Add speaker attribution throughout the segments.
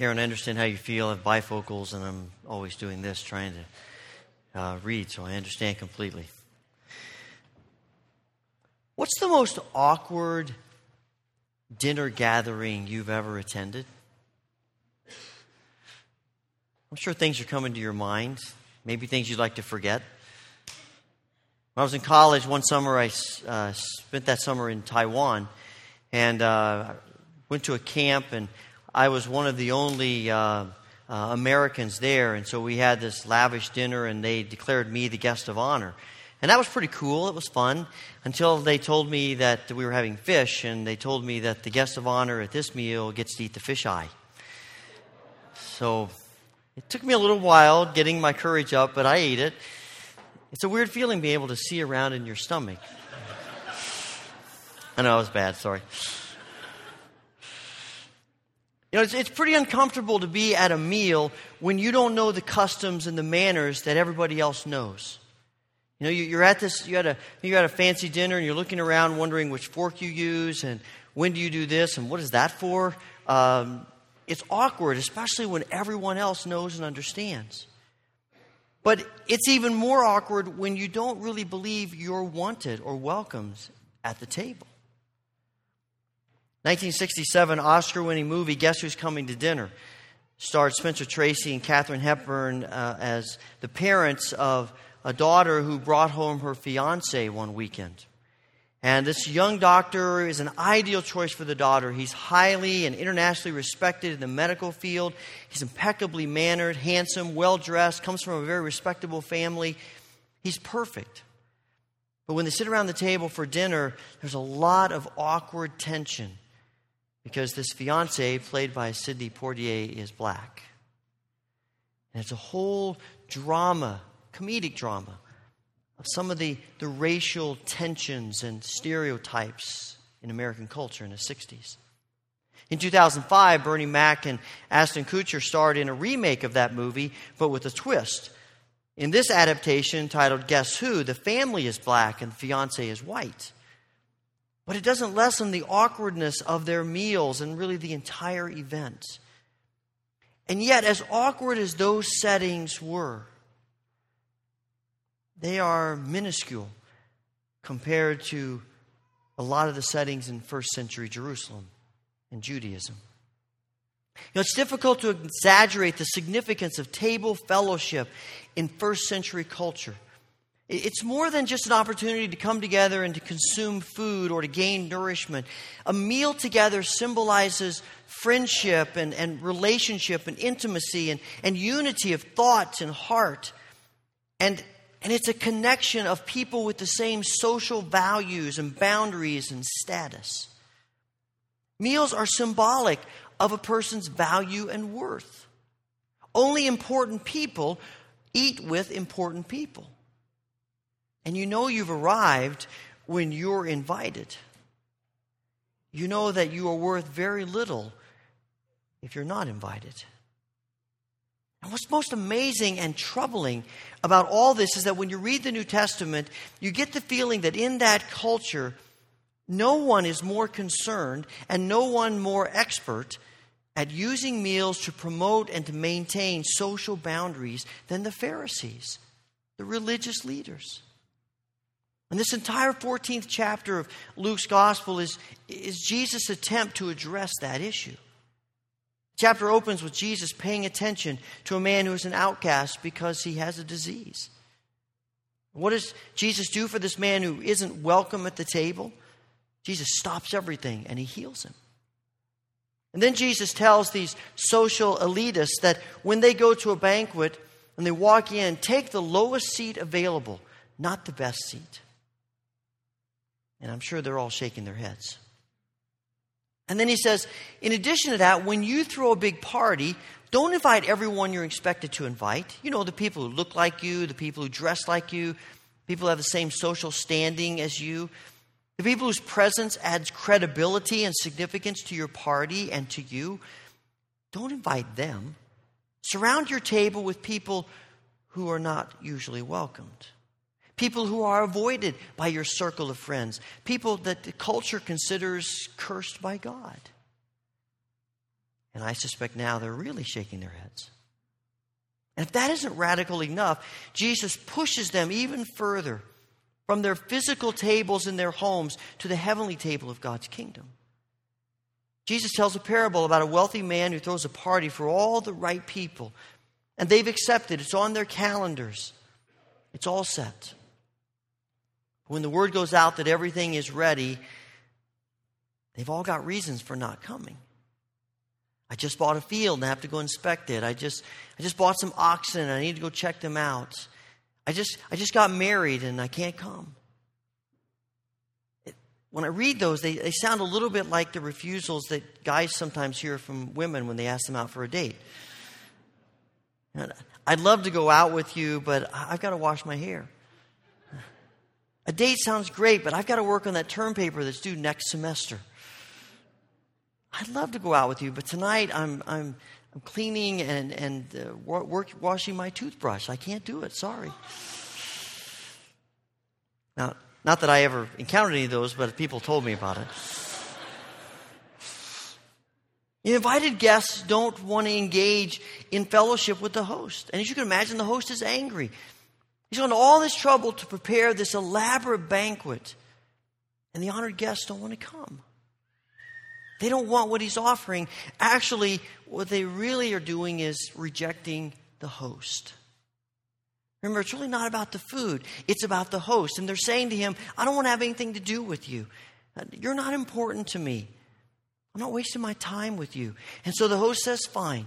Speaker 1: Karen, I understand how you feel. I have bifocals, and I'm always doing this, trying to uh, read, so I understand completely. What's the most awkward dinner gathering you've ever attended? I'm sure things are coming to your mind, maybe things you'd like to forget. When I was in college one summer, I uh, spent that summer in Taiwan and uh, went to a camp and I was one of the only uh, uh, Americans there, and so we had this lavish dinner, and they declared me the guest of honor. And that was pretty cool. It was fun until they told me that we were having fish, and they told me that the guest of honor at this meal gets to eat the fish eye. So it took me a little while getting my courage up, but I ate it. It's a weird feeling being able to see around in your stomach. I know it was bad, sorry. You know, it's, it's pretty uncomfortable to be at a meal when you don't know the customs and the manners that everybody else knows. You know, you, are at this, you had a, you had a fancy dinner and you're looking around wondering which fork you use and when do you do this and what is that for? Um, it's awkward, especially when everyone else knows and understands. But it's even more awkward when you don't really believe you're wanted or welcomed at the table. 1967 Oscar winning movie, Guess Who's Coming to Dinner? starred Spencer Tracy and Katharine Hepburn uh, as the parents of a daughter who brought home her fiance one weekend. And this young doctor is an ideal choice for the daughter. He's highly and internationally respected in the medical field. He's impeccably mannered, handsome, well dressed, comes from a very respectable family. He's perfect. But when they sit around the table for dinner, there's a lot of awkward tension because this fiance, played by Sidney Poitier, is black. And it's a whole drama, comedic drama, of some of the, the racial tensions and stereotypes in American culture in the 60s. In 2005, Bernie Mac and Ashton Kutcher starred in a remake of that movie, but with a twist. In this adaptation, titled Guess Who, the family is black and the fiance is white. But it doesn't lessen the awkwardness of their meals and really the entire event. And yet, as awkward as those settings were, they are minuscule compared to a lot of the settings in first century Jerusalem and Judaism. You know, it's difficult to exaggerate the significance of table fellowship in first century culture. It's more than just an opportunity to come together and to consume food or to gain nourishment. A meal together symbolizes friendship and, and relationship and intimacy and, and unity of thoughts and heart. And, and it's a connection of people with the same social values and boundaries and status. Meals are symbolic of a person's value and worth. Only important people eat with important people. And you know you've arrived when you're invited. You know that you are worth very little if you're not invited. And what's most amazing and troubling about all this is that when you read the New Testament, you get the feeling that in that culture, no one is more concerned and no one more expert at using meals to promote and to maintain social boundaries than the Pharisees, the religious leaders. And this entire 14th chapter of Luke's gospel is, is Jesus' attempt to address that issue. The chapter opens with Jesus paying attention to a man who is an outcast because he has a disease. What does Jesus do for this man who isn't welcome at the table? Jesus stops everything and he heals him. And then Jesus tells these social elitists that when they go to a banquet and they walk in, take the lowest seat available, not the best seat. And I'm sure they're all shaking their heads. And then he says, in addition to that, when you throw a big party, don't invite everyone you're expected to invite. You know, the people who look like you, the people who dress like you, people who have the same social standing as you, the people whose presence adds credibility and significance to your party and to you. Don't invite them. Surround your table with people who are not usually welcomed people who are avoided by your circle of friends, people that the culture considers cursed by God. And I suspect now they're really shaking their heads. And if that isn't radical enough, Jesus pushes them even further from their physical tables in their homes to the heavenly table of God's kingdom. Jesus tells a parable about a wealthy man who throws a party for all the right people, and they've accepted. It's on their calendars, it's all set. When the word goes out that everything is ready, they've all got reasons for not coming. I just bought a field and I have to go inspect it. I just, I just bought some oxen and I need to go check them out. I just, I just got married and I can't come. It, when I read those, they, they sound a little bit like the refusals that guys sometimes hear from women when they ask them out for a date. I'd love to go out with you, but I've got to wash my hair. A date sounds great, but I've got to work on that term paper that's due next semester. I'd love to go out with you, but tonight I'm, I'm, I'm cleaning and, and uh, work, washing my toothbrush. I can't do it. Sorry. Now, not that I ever encountered any of those, but people told me about it. invited guests don't want to engage in fellowship with the host. And as you can imagine, the host is angry. He's gone to all this trouble to prepare this elaborate banquet, and the honored guests don't want to come. They don't want what he's offering. Actually, what they really are doing is rejecting the host. Remember, it's really not about the food, it's about the host. And they're saying to him, I don't want to have anything to do with you. You're not important to me. I'm not wasting my time with you. And so the host says, Fine.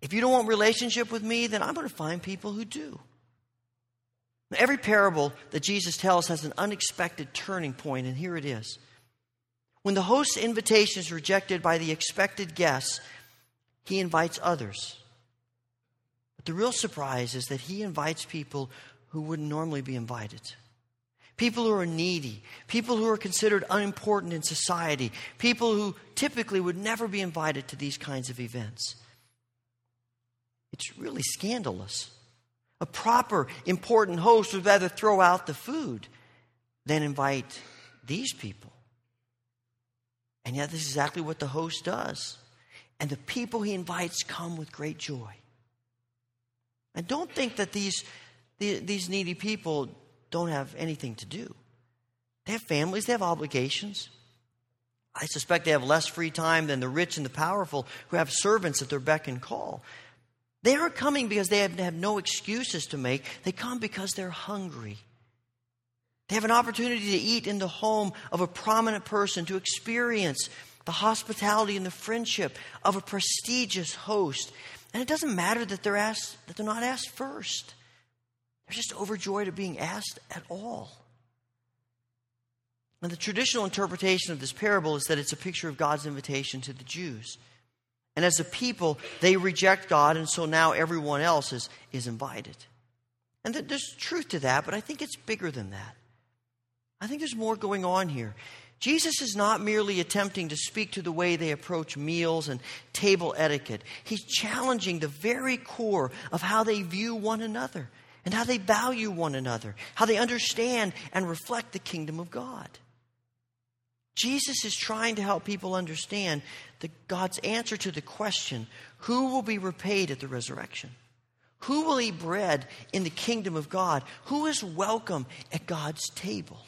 Speaker 1: If you don't want relationship with me, then I'm going to find people who do. Every parable that Jesus tells has an unexpected turning point, and here it is. When the host's invitation is rejected by the expected guests, he invites others. But the real surprise is that he invites people who wouldn't normally be invited. People who are needy, people who are considered unimportant in society, people who typically would never be invited to these kinds of events. It's really scandalous. A proper, important host would rather throw out the food than invite these people. And yet, this is exactly what the host does. And the people he invites come with great joy. And don't think that these, these needy people don't have anything to do. They have families, they have obligations. I suspect they have less free time than the rich and the powerful who have servants at their beck and call. They aren't coming because they have, have no excuses to make, they come because they're hungry. They have an opportunity to eat in the home of a prominent person, to experience the hospitality and the friendship of a prestigious host. And it doesn't matter that they're asked that they're not asked first. They're just overjoyed at being asked at all. And the traditional interpretation of this parable is that it's a picture of God's invitation to the Jews. And as a people, they reject God, and so now everyone else is, is invited. And there's truth to that, but I think it's bigger than that. I think there's more going on here. Jesus is not merely attempting to speak to the way they approach meals and table etiquette. He's challenging the very core of how they view one another and how they value one another, how they understand and reflect the kingdom of God. Jesus is trying to help people understand the, God's answer to the question who will be repaid at the resurrection? Who will eat bread in the kingdom of God? Who is welcome at God's table?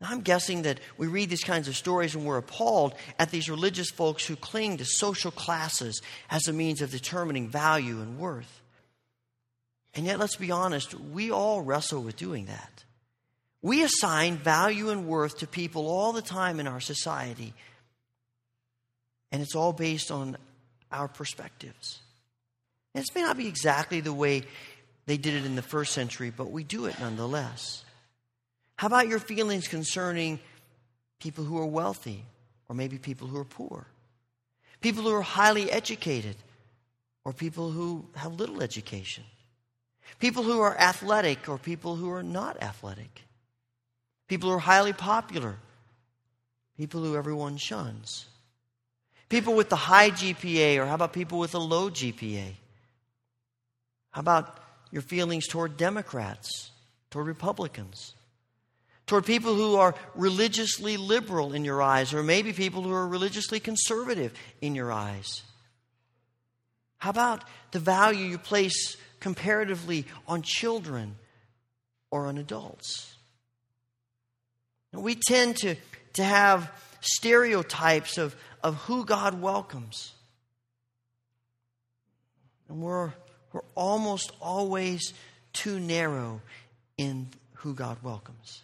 Speaker 1: I'm guessing that we read these kinds of stories and we're appalled at these religious folks who cling to social classes as a means of determining value and worth. And yet, let's be honest, we all wrestle with doing that. We assign value and worth to people all the time in our society, and it's all based on our perspectives. And this may not be exactly the way they did it in the first century, but we do it nonetheless. How about your feelings concerning people who are wealthy or maybe people who are poor? People who are highly educated or people who have little education? People who are athletic or people who are not athletic? People who are highly popular? People who everyone shuns? People with the high GPA or how about people with a low GPA? How about your feelings toward Democrats, toward Republicans? toward people who are religiously liberal in your eyes, or maybe people who are religiously conservative in your eyes? How about the value you place comparatively on children or on adults? We tend to, to have stereotypes of, of who God welcomes. And we're, we're almost always too narrow in who God welcomes.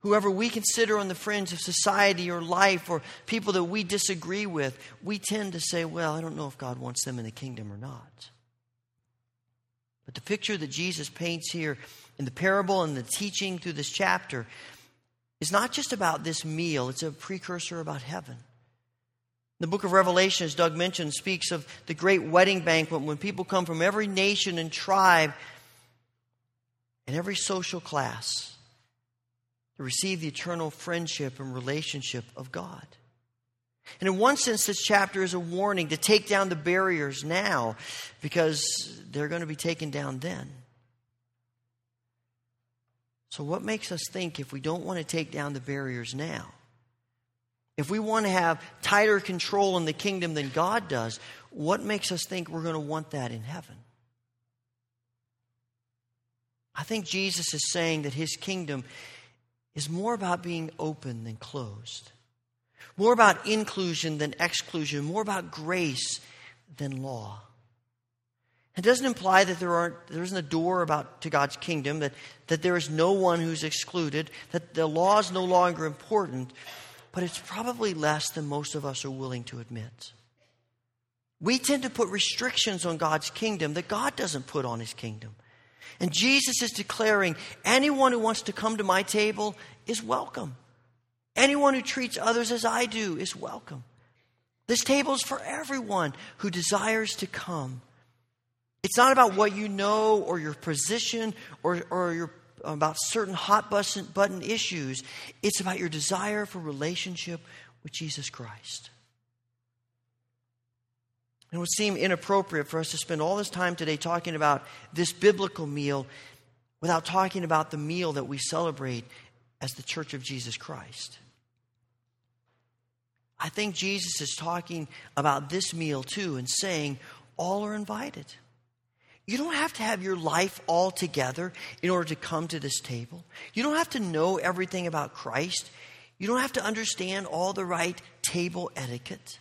Speaker 1: Whoever we consider on the fringe of society or life or people that we disagree with, we tend to say, well, I don't know if God wants them in the kingdom or not. But the picture that Jesus paints here in the parable and the teaching through this chapter is not just about this meal, it's a precursor about heaven. The book of Revelation, as Doug mentioned, speaks of the great wedding banquet when people come from every nation and tribe and every social class to receive the eternal friendship and relationship of God. And in one sense, this chapter is a warning to take down the barriers now because they're going to be taken down then. So, what makes us think if we don't want to take down the barriers now? If we want to have tighter control in the kingdom than God does, what makes us think we're going to want that in heaven? I think Jesus is saying that his kingdom is more about being open than closed, more about inclusion than exclusion, more about grace than law. It doesn't imply that there aren't there isn't a door about to God's kingdom, that, that there is no one who's excluded, that the law is no longer important, but it's probably less than most of us are willing to admit. We tend to put restrictions on God's kingdom that God doesn't put on his kingdom. And Jesus is declaring anyone who wants to come to my table is welcome. Anyone who treats others as I do is welcome. This table is for everyone who desires to come. It's not about what you know or your position or, or your, about certain hot button issues. It's about your desire for relationship with Jesus Christ. It would seem inappropriate for us to spend all this time today talking about this biblical meal without talking about the meal that we celebrate as the Church of Jesus Christ. I think Jesus is talking about this meal too and saying all are invited. You don't have to have your life all together in order to come to this table. You don't have to know everything about Christ. You don't have to understand all the right table etiquette.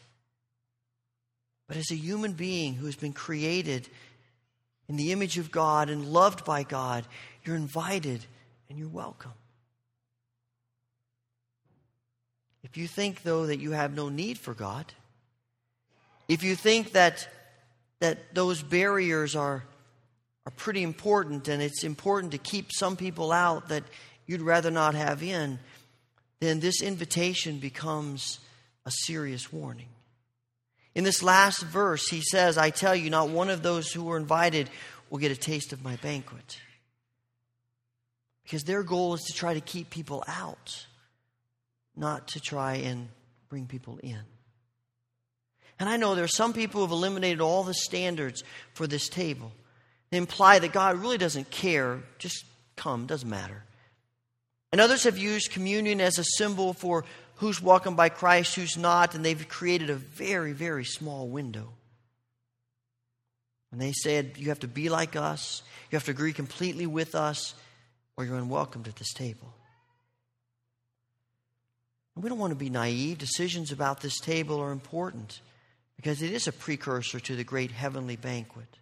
Speaker 1: But as a human being who has been created in the image of God and loved by God, you're invited and you're welcome. If you think, though, that you have no need for God, if you think that, that those barriers are, are pretty important and it's important to keep some people out that you'd rather not have in, then this invitation becomes a serious warning. In this last verse, he says, I tell you, not one of those who were invited will get a taste of my banquet. Because their goal is to try to keep people out, not to try and bring people in. And I know there are some people who have eliminated all the standards for this table. Imply that God really doesn't care, just come, doesn't matter. And others have used communion as a symbol for who's welcomed by Christ, who's not, and they've created a very, very small window. And they said, You have to be like us, you have to agree completely with us, or you're unwelcomed at this table. And we don't want to be naive. Decisions about this table are important because it is a precursor to the great heavenly banquet.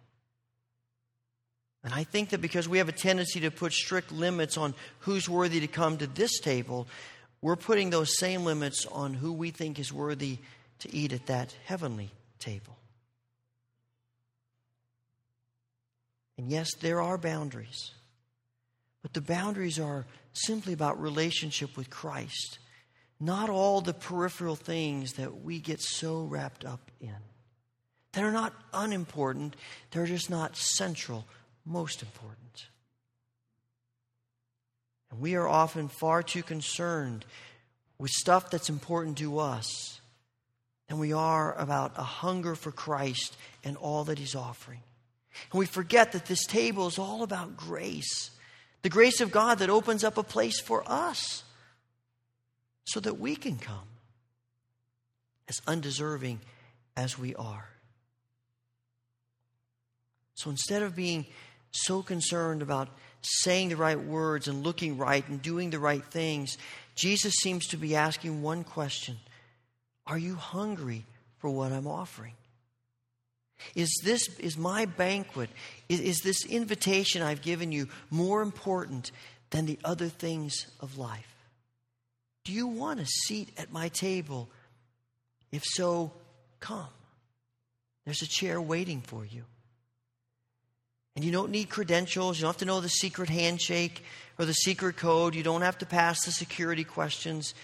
Speaker 1: And I think that because we have a tendency to put strict limits on who's worthy to come to this table, we're putting those same limits on who we think is worthy to eat at that heavenly table. And yes, there are boundaries, but the boundaries are simply about relationship with Christ, not all the peripheral things that we get so wrapped up in. They're not unimportant, they're just not central, most important. And we are often far too concerned with stuff that's important to us than we are about a hunger for Christ and all that He's offering. And we forget that this table is all about grace, The grace of God that opens up a place for us so that we can come as undeserving as we are. So instead of being so concerned about saying the right words and looking right and doing the right things, Jesus seems to be asking one question Are you hungry for what I'm offering? Is this is my banquet, is, is this invitation I've given you more important than the other things of life? Do you want a seat at my table? If so, come. There's a chair waiting for you. And you don't need credentials. You don't have to know the secret handshake or the secret code. You don't have to pass the security questions.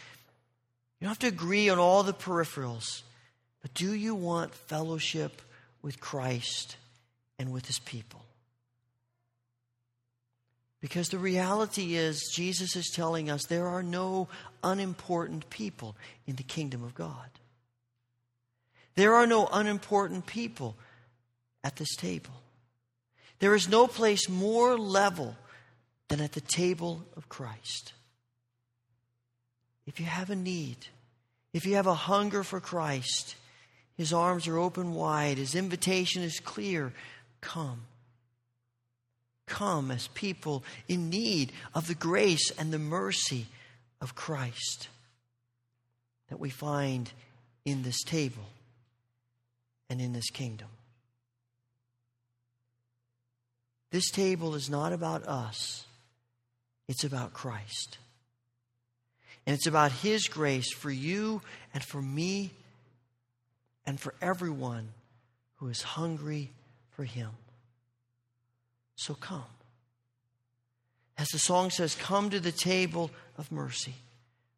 Speaker 1: You don't have to agree on all the peripherals. But do you want fellowship with Christ and with his people? Because the reality is, Jesus is telling us there are no unimportant people in the kingdom of God. There are no unimportant people at this table. There is no place more level than at the table of Christ. If you have a need, if you have a hunger for Christ, His arms are open wide, His invitation is clear come. Come as people in need of the grace and the mercy of Christ that we find in this table and in this kingdom. This table is not about us, it's about Christ. And it's about His grace for you and for me and for everyone who is hungry for Him. So come. As the song says, come to the table of mercy,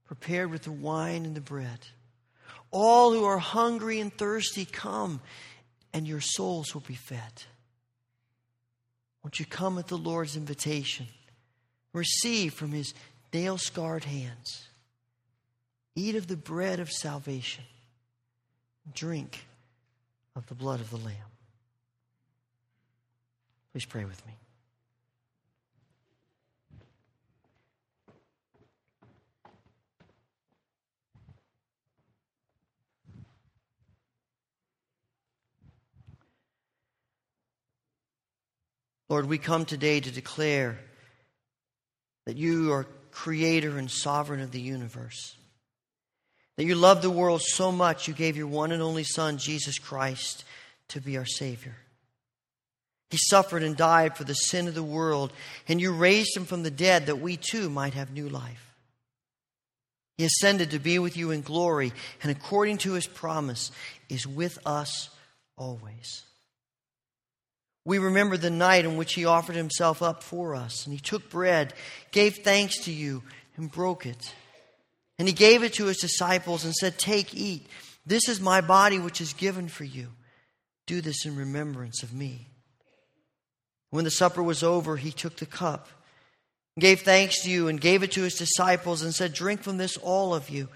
Speaker 1: prepared with the wine and the bread. All who are hungry and thirsty, come, and your souls will be fed. Won't you come at the Lord's invitation? Receive from his nail scarred hands. Eat of the bread of salvation. Drink of the blood of the Lamb. Please pray with me. Lord, we come today to declare that you are creator and sovereign of the universe. That you love the world so much you gave your one and only Son, Jesus Christ, to be our Savior. He suffered and died for the sin of the world, and you raised him from the dead that we too might have new life. He ascended to be with you in glory, and according to his promise, is with us always. We remember the night in which he offered himself up for us, and he took bread, gave thanks to you, and broke it. And he gave it to his disciples and said, Take, eat. This is my body which is given for you. Do this in remembrance of me. When the supper was over, he took the cup, gave thanks to you, and gave it to his disciples, and said, Drink from this, all of you.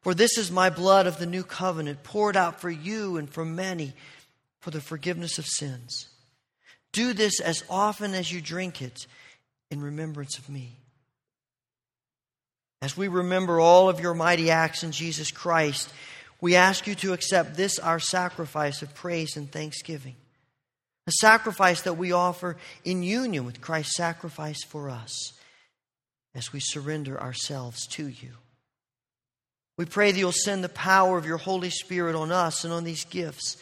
Speaker 1: For this is my blood of the new covenant, poured out for you and for many for the forgiveness of sins. Do this as often as you drink it in remembrance of me. As we remember all of your mighty acts in Jesus Christ, we ask you to accept this, our sacrifice of praise and thanksgiving. A sacrifice that we offer in union with Christ's sacrifice for us as we surrender ourselves to you. We pray that you'll send the power of your Holy Spirit on us and on these gifts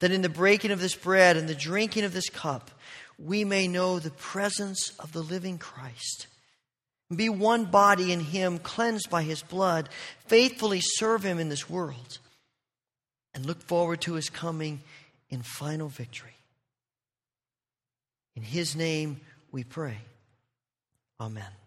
Speaker 1: that in the breaking of this bread and the drinking of this cup, we may know the presence of the living Christ. Be one body in Him, cleansed by His blood, faithfully serve Him in this world, and look forward to His coming in final victory. In His name we pray. Amen.